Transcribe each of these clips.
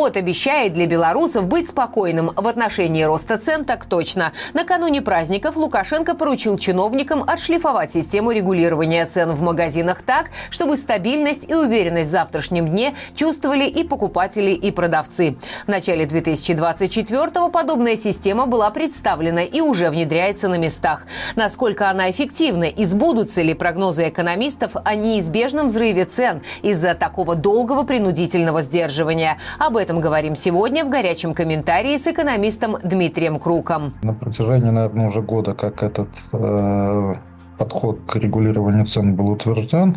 Вот обещает для белорусов быть спокойным в отношении роста цен так точно. Накануне праздников Лукашенко поручил чиновникам отшлифовать систему регулирования цен в магазинах так, чтобы стабильность и уверенность в завтрашнем дне чувствовали и покупатели, и продавцы. В начале 2024-го подобная система была представлена и уже внедряется на местах. Насколько она эффективна и сбудутся ли прогнозы экономистов о неизбежном взрыве цен из-за такого долгого принудительного сдерживания? Об этом говорим сегодня в горячем комментарии с экономистом Дмитрием Круком. На протяжении, наверное, уже года, как этот э, подход к регулированию цен был утвержден,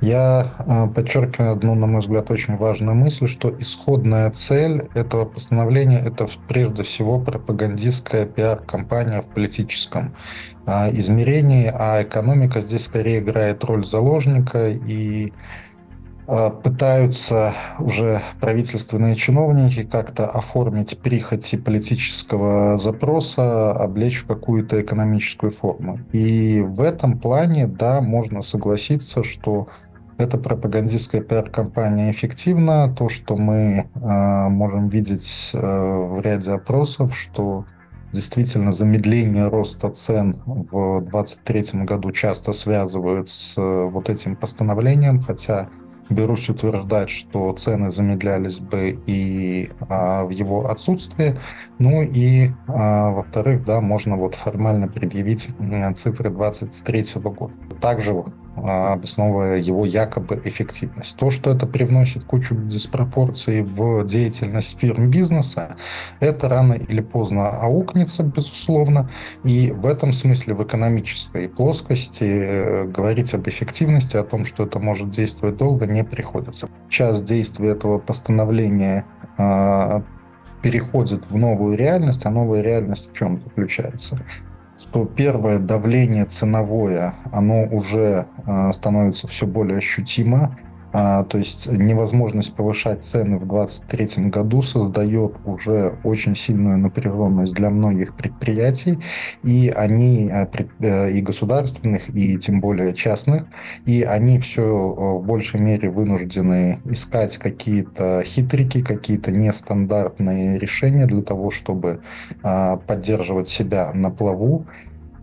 я э, подчеркиваю одну, на мой взгляд, очень важную мысль, что исходная цель этого постановления – это прежде всего пропагандистская пиар-компания в политическом э, измерении, а экономика здесь скорее играет роль заложника и пытаются уже правительственные чиновники как-то оформить прихоти политического запроса, облечь в какую-то экономическую форму. И в этом плане, да, можно согласиться, что эта пропагандистская пиар-компания эффективна. То, что мы э, можем видеть э, в ряде опросов, что действительно замедление роста цен в 2023 году часто связывают с э, вот этим постановлением, хотя Берусь утверждать, что цены замедлялись бы и а, в его отсутствии. Ну и, а, во-вторых, да, можно вот формально предъявить цифры 2023 года. Также а, обосновывая его якобы эффективность. То, что это привносит кучу диспропорций в деятельность фирм бизнеса, это рано или поздно аукнется, безусловно, и в этом смысле в экономической плоскости э, говорить об эффективности, о том, что это может действовать долго, не приходится. Час действия этого постановления а, переходит в новую реальность, а новая реальность в чем заключается? Что первое давление ценовое, оно уже э, становится все более ощутимо. А, то есть невозможность повышать цены в 2023 году создает уже очень сильную напряженность для многих предприятий, и они, а, э, и государственных, и тем более частных, и они все э, в большей мере вынуждены искать какие-то хитрики, какие-то нестандартные решения для того, чтобы а, поддерживать себя на плаву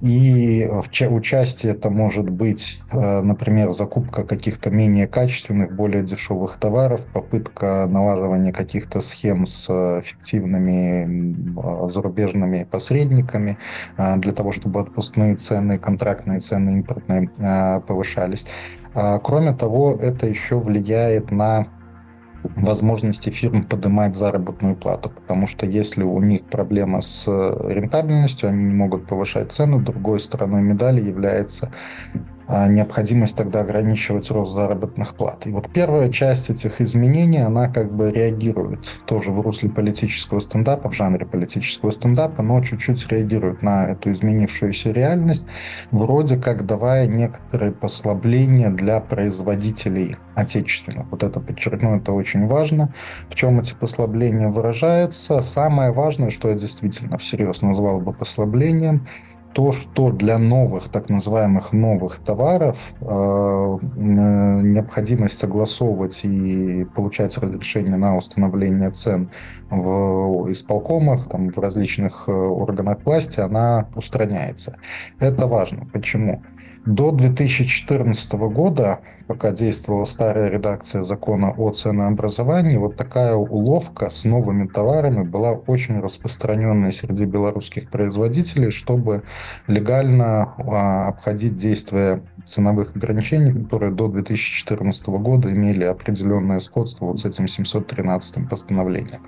и в участие это может быть, э, например, закупка каких-то менее качественных, более дешевых товаров, попытка налаживания каких-то схем с фиктивными зарубежными посредниками э, для того, чтобы отпускные цены, контрактные цены импортные э, повышались. А кроме того, это еще влияет на возможности фирм поднимать заработную плату, потому что если у них проблема с рентабельностью, они не могут повышать цену, другой стороной медали является необходимость тогда ограничивать рост заработных плат. И вот первая часть этих изменений, она как бы реагирует тоже в русле политического стендапа, в жанре политического стендапа, но чуть-чуть реагирует на эту изменившуюся реальность, вроде как давая некоторые послабления для производителей отечественных. Вот это подчеркну, это очень важно. В чем эти послабления выражаются? Самое важное, что я действительно всерьез назвал бы послаблением – то, что для новых, так называемых новых товаров э, необходимость согласовывать и получать разрешение на установление цен в исполкомах, там, в различных э, органах власти, она устраняется. Это важно. Почему? До 2014 года, пока действовала старая редакция закона о ценообразовании, вот такая уловка с новыми товарами была очень распространенной среди белорусских производителей, чтобы легально а, обходить действия ценовых ограничений, которые до 2014 года имели определенное сходство вот с этим 713 постановлением.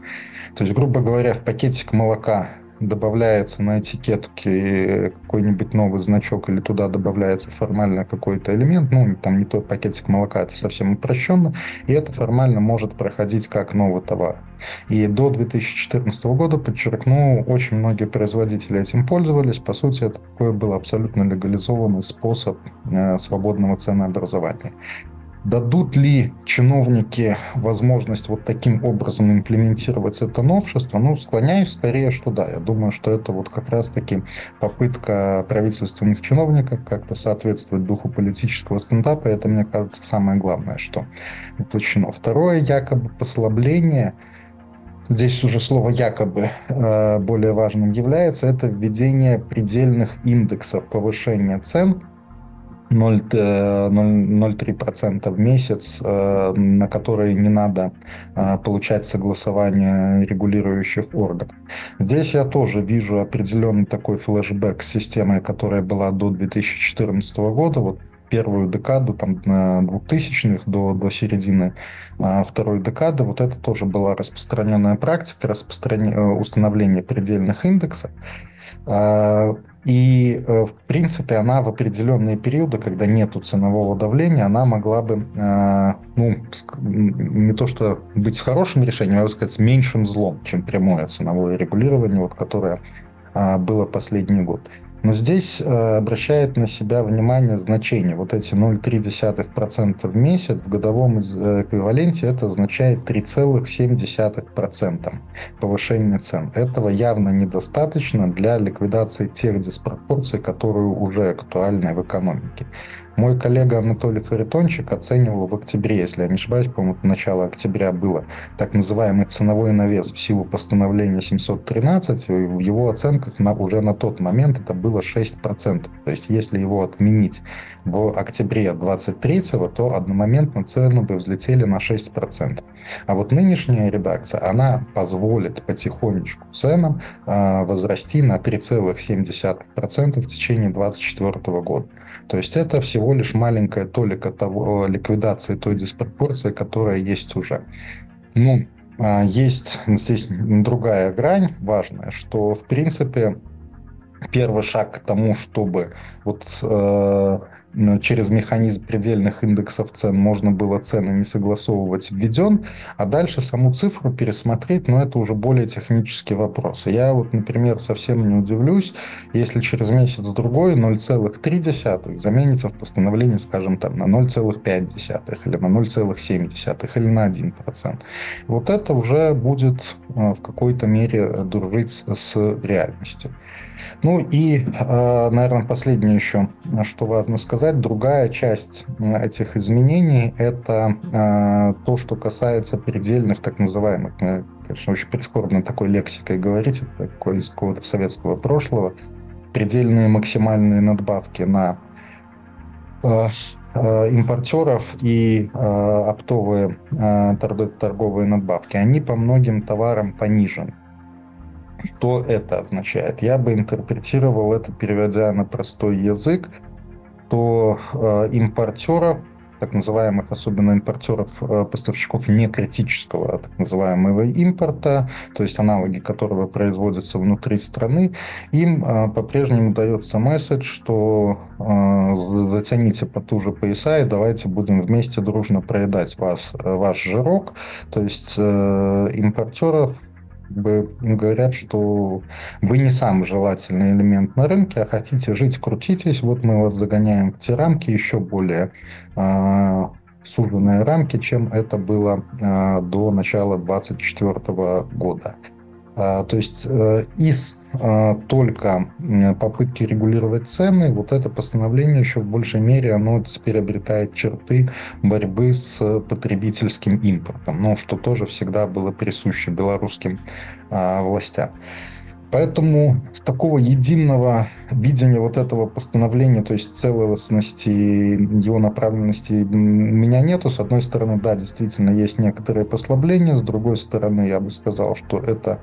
То есть, грубо говоря, в пакетик молока добавляется на этикетке какой-нибудь новый значок или туда добавляется формально какой-то элемент, ну, там не тот пакетик молока, это совсем упрощенно, и это формально может проходить как новый товар. И до 2014 года, подчеркну, очень многие производители этим пользовались. По сути, это такой был абсолютно легализованный способ э, свободного ценообразования. Дадут ли чиновники возможность вот таким образом имплементировать это новшество? Ну, склоняюсь скорее, что да. Я думаю, что это вот как раз-таки попытка правительственных чиновников как-то соответствовать духу политического стендапа. Это, мне кажется, самое главное, что воплощено. Второе, якобы послабление – здесь уже слово якобы э, более важным является, это введение предельных индексов повышения цен 0,3% в месяц, э, на которые не надо э, получать согласование регулирующих органов. Здесь я тоже вижу определенный такой флешбэк с системой, которая была до 2014 года. Вот первую декаду, там, 2000-х до, до середины а, второй декады, вот это тоже была распространенная практика распространения, э, установления предельных индексов. А, и, э, в принципе, она в определенные периоды, когда нет ценового давления, она могла бы, э, ну, не то что быть хорошим решением, а, сказать, меньшим злом, чем прямое ценовое регулирование, вот, которое а, было последний год. Но здесь э, обращает на себя внимание значение. Вот эти 0,3% в месяц в годовом э, эквиваленте это означает 3,7% повышения цен. Этого явно недостаточно для ликвидации тех диспропорций, которые уже актуальны в экономике. Мой коллега Анатолий Харитончик оценивал в октябре, если я не ошибаюсь, по-моему, начало октября было, так называемый ценовой навес в силу постановления 713. В его оценках на, уже на тот момент это было 6%. То есть если его отменить в октябре 23 то одномоментно цены бы взлетели на 6%. А вот нынешняя редакция, она позволит потихонечку ценам э, возрасти на 3,7% в течение 2024 года. То есть это всего лишь маленькая толика того, ликвидации той диспропорции, которая есть уже. Ну, э, есть здесь другая грань важная, что в принципе первый шаг к тому, чтобы вот э, через механизм предельных индексов цен можно было цены не согласовывать введен, а дальше саму цифру пересмотреть, но это уже более технические вопросы. Я вот, например, совсем не удивлюсь, если через месяц-другой 0,3 заменится в постановлении, скажем, там на 0,5 или на 0,7 или на 1%. Вот это уже будет э, в какой-то мере дружить с реальностью. Ну и, э, наверное, последнее еще, что важно сказать, другая часть этих изменений – это э, то, что касается предельных так называемых, конечно, очень прискорбно такой лексикой говорить, это такое из какого-то советского прошлого, предельные максимальные надбавки на э, импортеров и э, оптовые э, торговые надбавки, они по многим товарам понижены. Что это означает? Я бы интерпретировал это, переводя на простой язык, то э, импортеров, так называемых, особенно импортеров, э, поставщиков не критического, а так называемого импорта, то есть аналоги которого производятся внутри страны, им э, по-прежнему дается месседж, что э, затяните потуже пояса и давайте будем вместе дружно проедать вас, э, ваш жирок, то есть э, импортеров бы говорят, что вы не самый желательный элемент на рынке, а хотите жить, крутитесь, вот мы вас загоняем в те рамки еще более э, суженные рамки, чем это было э, до начала 2024 года. А, то есть э, из а, только попытки регулировать цены, вот это постановление еще в большей мере, оно теперь обретает черты борьбы с потребительским импортом, ну, что тоже всегда было присуще белорусским а, властям. Поэтому такого единого видения вот этого постановления, то есть целостности его направленности у меня нету. С одной стороны, да, действительно есть некоторые послабления, с другой стороны, я бы сказал, что это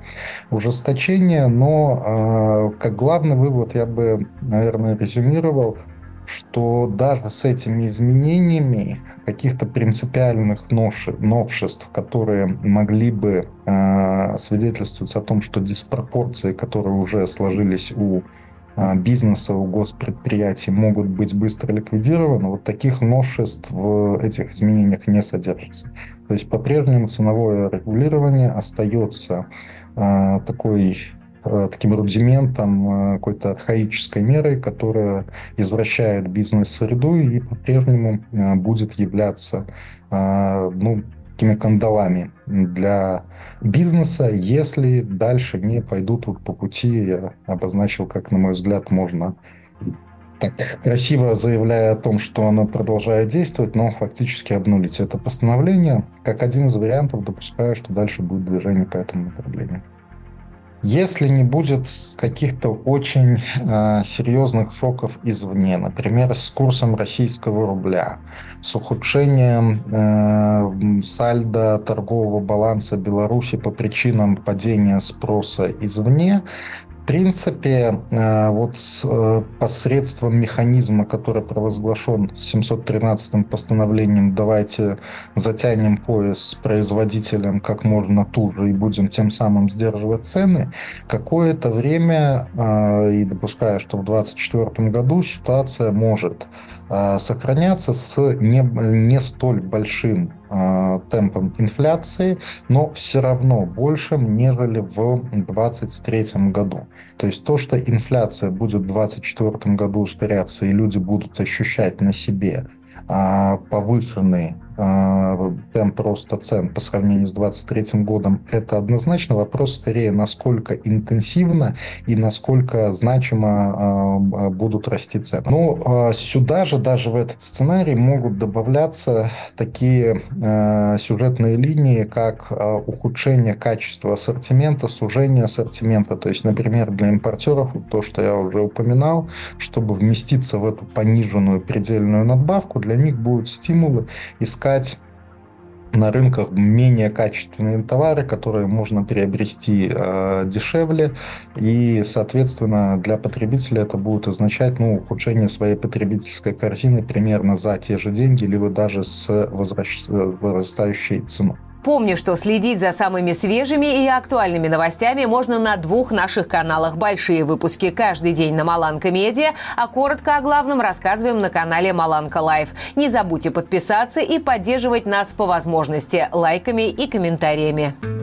ужесточение, но э, как главный вывод я бы, наверное, резюмировал – что даже с этими изменениями каких-то принципиальных новшеств, которые могли бы э, свидетельствовать о том, что диспропорции, которые уже сложились у э, бизнеса, у госпредприятий, могут быть быстро ликвидированы, вот таких новшеств в этих изменениях не содержится. То есть по-прежнему ценовое регулирование остается э, такой таким рудиментом, э, какой-то архаической мерой, которая извращает бизнес-среду и по-прежнему э, будет являться ну, такими кандалами для бизнеса, если дальше не пойдут вот по пути, я обозначил, как, на мой взгляд, можно так красиво заявляя о том, что оно продолжает действовать, но фактически обнулить это постановление. Как один из вариантов допускаю, что дальше будет движение по этому направлению. Если не будет каких-то очень э, серьезных шоков извне, например, с курсом российского рубля, с ухудшением э, сальда торгового баланса Беларуси по причинам падения спроса извне, принципе, э, вот э, посредством механизма, который провозглашен 713 постановлением, давайте затянем пояс производителем как можно туже и будем тем самым сдерживать цены, какое-то время, э, и допуская, что в 2024 году ситуация может сохраняться с не, не столь большим темпом инфляции, но все равно большим, нежели в 2023 году. То есть то, что инфляция будет в 2024 году ускоряться и люди будут ощущать на себе а, повышенный а, темп роста цен по сравнению с 2023 годом, это однозначно вопрос скорее, насколько интенсивно и насколько значимо а, будут расти цены. Но сюда же, даже в этот сценарий, могут добавляться такие сюжетные линии, как ухудшение качества ассортимента, сужение ассортимента. То есть, например, для импортеров, то, что я уже упоминал, чтобы вместиться в эту пониженную предельную надбавку, для них будут стимулы искать на рынках менее качественные товары, которые можно приобрести э, дешевле, и, соответственно, для потребителя это будет означать ну, ухудшение своей потребительской корзины примерно за те же деньги, либо даже с возрастающей ценой. Напомню, что следить за самыми свежими и актуальными новостями можно на двух наших каналах. Большие выпуски каждый день на Маланка Медиа, а коротко о главном рассказываем на канале Маланка Live. Не забудьте подписаться и поддерживать нас по возможности лайками и комментариями.